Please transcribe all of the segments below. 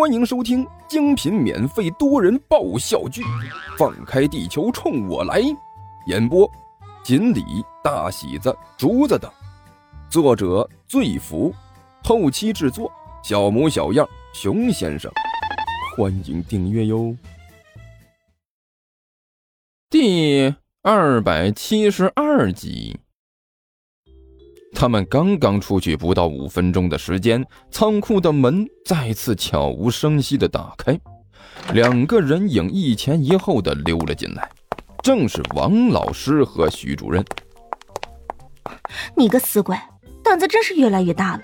欢迎收听精品免费多人爆笑剧《放开地球冲我来》，演播：锦鲤、大喜子、竹子等，作者：醉福，后期制作：小模小样、熊先生。欢迎订阅哟。第二百七十二集。他们刚刚出去不到五分钟的时间，仓库的门再次悄无声息的打开，两个人影一前一后的溜了进来，正是王老师和徐主任。你个死鬼，胆子真是越来越大了！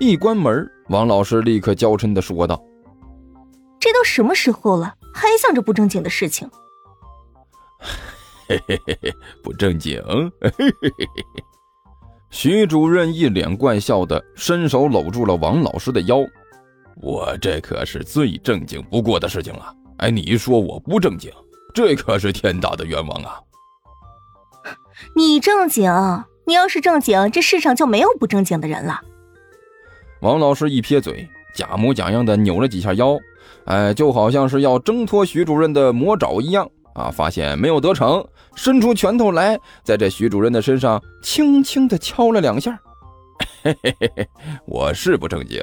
一关门，王老师立刻娇嗔的说道：“这都什么时候了，还想着不正经的事情？” 嘿嘿嘿嘿，不正经。嘿嘿嘿嘿。徐主任一脸怪笑的伸手搂住了王老师的腰，我这可是最正经不过的事情了。哎，你说我不正经，这可是天大的冤枉啊！你正经，你要是正经，这世上就没有不正经的人了。王老师一撇嘴，假模假样的扭了几下腰，哎，就好像是要挣脱徐主任的魔爪一样。啊！发现没有得逞，伸出拳头来，在这徐主任的身上轻轻的敲了两下。嘿 嘿嘿嘿，我是不正经，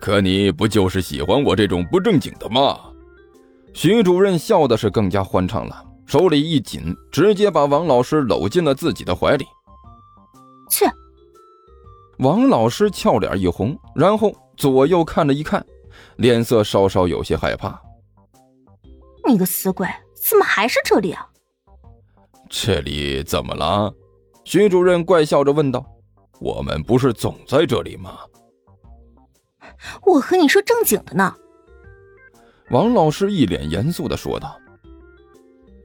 可你不就是喜欢我这种不正经的吗？徐主任笑的是更加欢畅了，手里一紧，直接把王老师搂进了自己的怀里。去！王老师俏脸一红，然后左右看了一看，脸色稍稍有些害怕。你个死鬼！还是这里啊？这里怎么了？徐主任怪笑着问道：“我们不是总在这里吗？”我和你说正经的呢。王老师一脸严肃的说道：“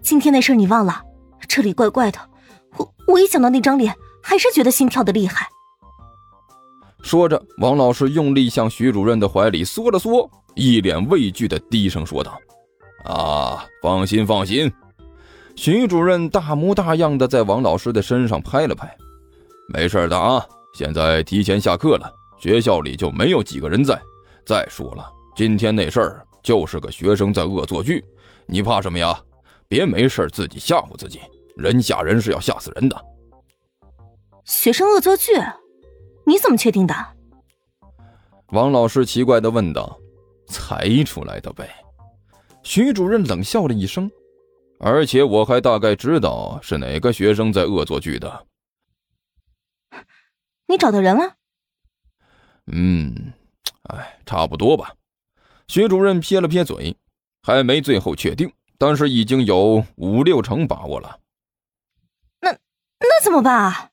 今天那事你忘了？这里怪怪的，我我一想到那张脸，还是觉得心跳的厉害。”说着，王老师用力向徐主任的怀里缩了缩，一脸畏惧的低声说道。啊，放心放心，徐主任大模大样的在王老师的身上拍了拍，没事的啊。现在提前下课了，学校里就没有几个人在。再说了，今天那事儿就是个学生在恶作剧，你怕什么呀？别没事自己吓唬自己，人吓人是要吓死人的。学生恶作剧，你怎么确定的？王老师奇怪的问道：“猜出来的呗。”徐主任冷笑了一声，而且我还大概知道是哪个学生在恶作剧的。你找到人了？嗯，哎，差不多吧。徐主任撇了撇嘴，还没最后确定，但是已经有五六成把握了。那那怎么办啊？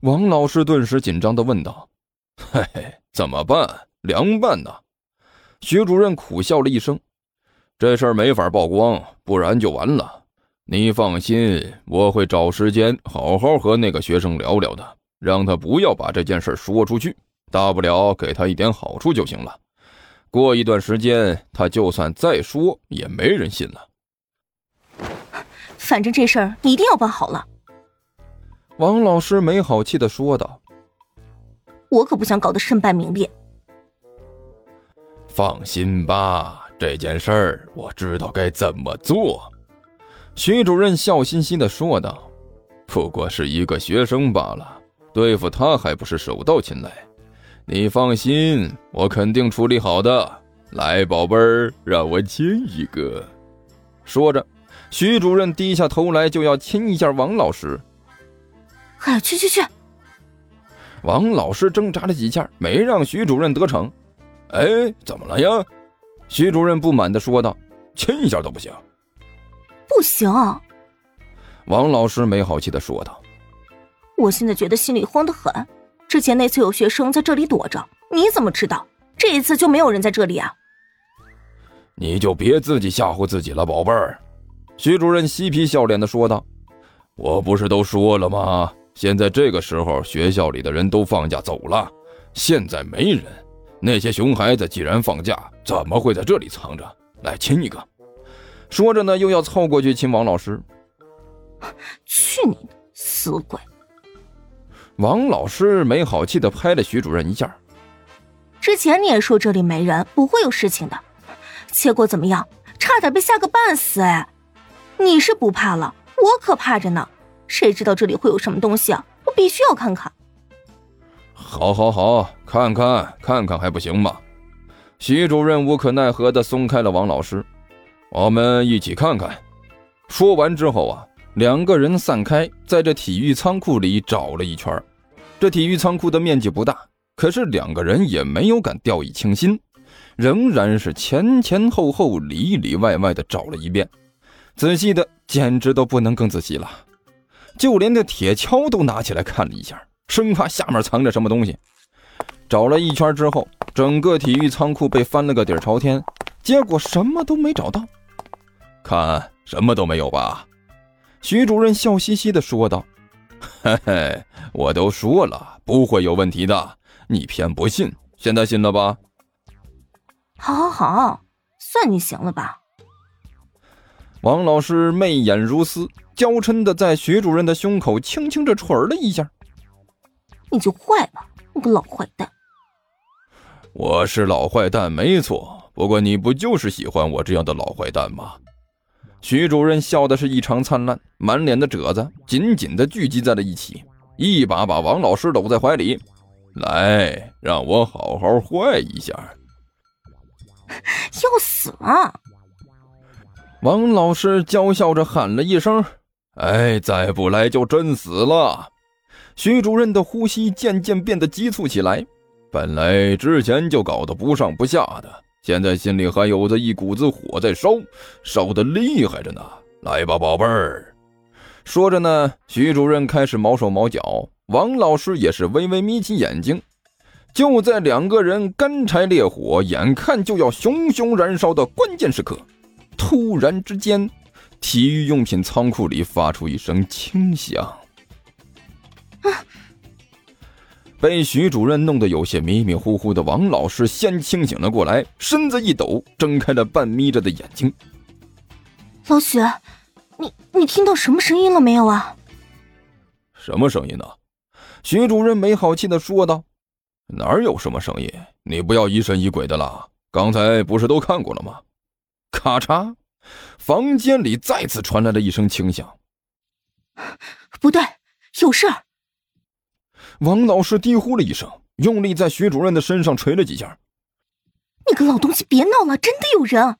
王老师顿时紧张的问道：“嘿嘿，怎么办？凉拌呢？”徐主任苦笑了一声：“这事儿没法曝光，不然就完了。你放心，我会找时间好好和那个学生聊聊的，让他不要把这件事说出去，大不了给他一点好处就行了。过一段时间，他就算再说，也没人信了。反正这事儿你一定要办好了。”王老师没好气的说道：“我可不想搞得身败名裂。”放心吧，这件事儿我知道该怎么做。”徐主任笑嘻嘻的说道，“不过是一个学生罢了，对付他还不是手到擒来。你放心，我肯定处理好的。来，宝贝儿，让我亲一个。”说着，徐主任低下头来就要亲一下王老师。“哎，去去去！”王老师挣扎了几下，没让徐主任得逞。哎，怎么了呀？徐主任不满的说道：“亲一下都不行。”不行。王老师没好气的说道：“我现在觉得心里慌得很。之前那次有学生在这里躲着，你怎么知道？这一次就没有人在这里啊？”你就别自己吓唬自己了，宝贝儿。”徐主任嬉皮笑脸的说道：“我不是都说了吗？现在这个时候，学校里的人都放假走了，现在没人。”那些熊孩子既然放假，怎么会在这里藏着？来亲一个。说着呢，又要凑过去亲王老师。去你的死鬼！王老师没好气的拍了徐主任一下。之前你也说这里没人，不会有事情的，结果怎么样？差点被吓个半死哎！你是不怕了，我可怕着呢。谁知道这里会有什么东西啊？我必须要看看。好，好，好，看看，看看还不行吗？徐主任无可奈何的松开了王老师，我们一起看看。说完之后啊，两个人散开，在这体育仓库里找了一圈。这体育仓库的面积不大，可是两个人也没有敢掉以轻心，仍然是前前后后、里里外外的找了一遍，仔细的简直都不能更仔细了，就连那铁锹都拿起来看了一下，生怕下面藏着什么东西。找了一圈之后，整个体育仓库被翻了个底朝天，结果什么都没找到。看。什么都没有吧？徐主任笑嘻嘻的说道：“嘿嘿，我都说了不会有问题的，你偏不信，现在信了吧？”“好，好，好，算你行了吧。”王老师媚眼如丝，娇嗔的在徐主任的胸口轻轻的捶了一下。“你就坏吧，你个老坏蛋！”“我是老坏蛋，没错。不过你不就是喜欢我这样的老坏蛋吗？”徐主任笑的是异常灿烂，满脸的褶子紧紧的聚集在了一起，一把把王老师搂在怀里，来，让我好好坏一下。要死了！王老师娇笑着喊了一声：“哎，再不来就真死了。”徐主任的呼吸渐渐变得急促起来，本来之前就搞得不上不下的。现在心里还有着一股子火在烧，烧得厉害着呢。来吧，宝贝儿。说着呢，徐主任开始毛手毛脚，王老师也是微微眯起眼睛。就在两个人干柴烈火，眼看就要熊熊燃烧的关键时刻，突然之间，体育用品仓库里发出一声轻响。啊！被徐主任弄得有些迷迷糊糊的王老师先清醒了过来，身子一抖，睁开了半眯着的眼睛。老许，你你听到什么声音了没有啊？什么声音呢？徐主任没好气的说道：“哪有什么声音？你不要疑神疑鬼的了。刚才不是都看过了吗？”咔嚓，房间里再次传来了一声轻响。不对，有事儿。王老师低呼了一声，用力在徐主任的身上捶了几下。“你个老东西，别闹了！真的有人！”“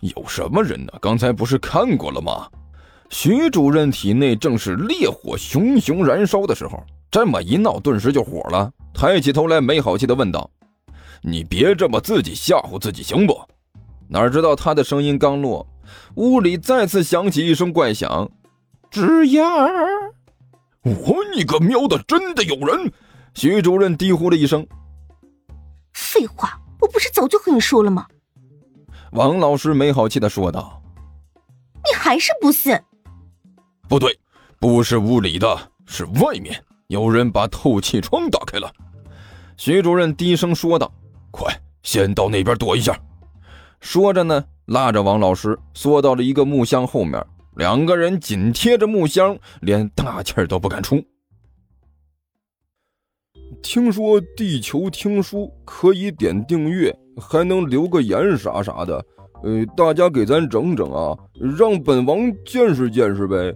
有什么人呢？刚才不是看过了吗？”徐主任体内正是烈火熊熊燃烧的时候，这么一闹，顿时就火了，抬起头来，没好气的问道：“你别这么自己吓唬自己，行不？”哪知道他的声音刚落，屋里再次响起一声怪响：“吱呀！”我你个喵的！真的有人！徐主任低呼了一声。废话，我不是早就和你说了吗？王老师没好气的说道。你还是不信？不对，不是屋里的，是外面有人把透气窗打开了。徐主任低声说道：“快，先到那边躲一下。”说着呢，拉着王老师缩到了一个木箱后面。两个人紧贴着木箱，连大气儿都不敢出。听说地球听书可以点订阅，还能留个言啥啥的，呃，大家给咱整整啊，让本王见识见识呗。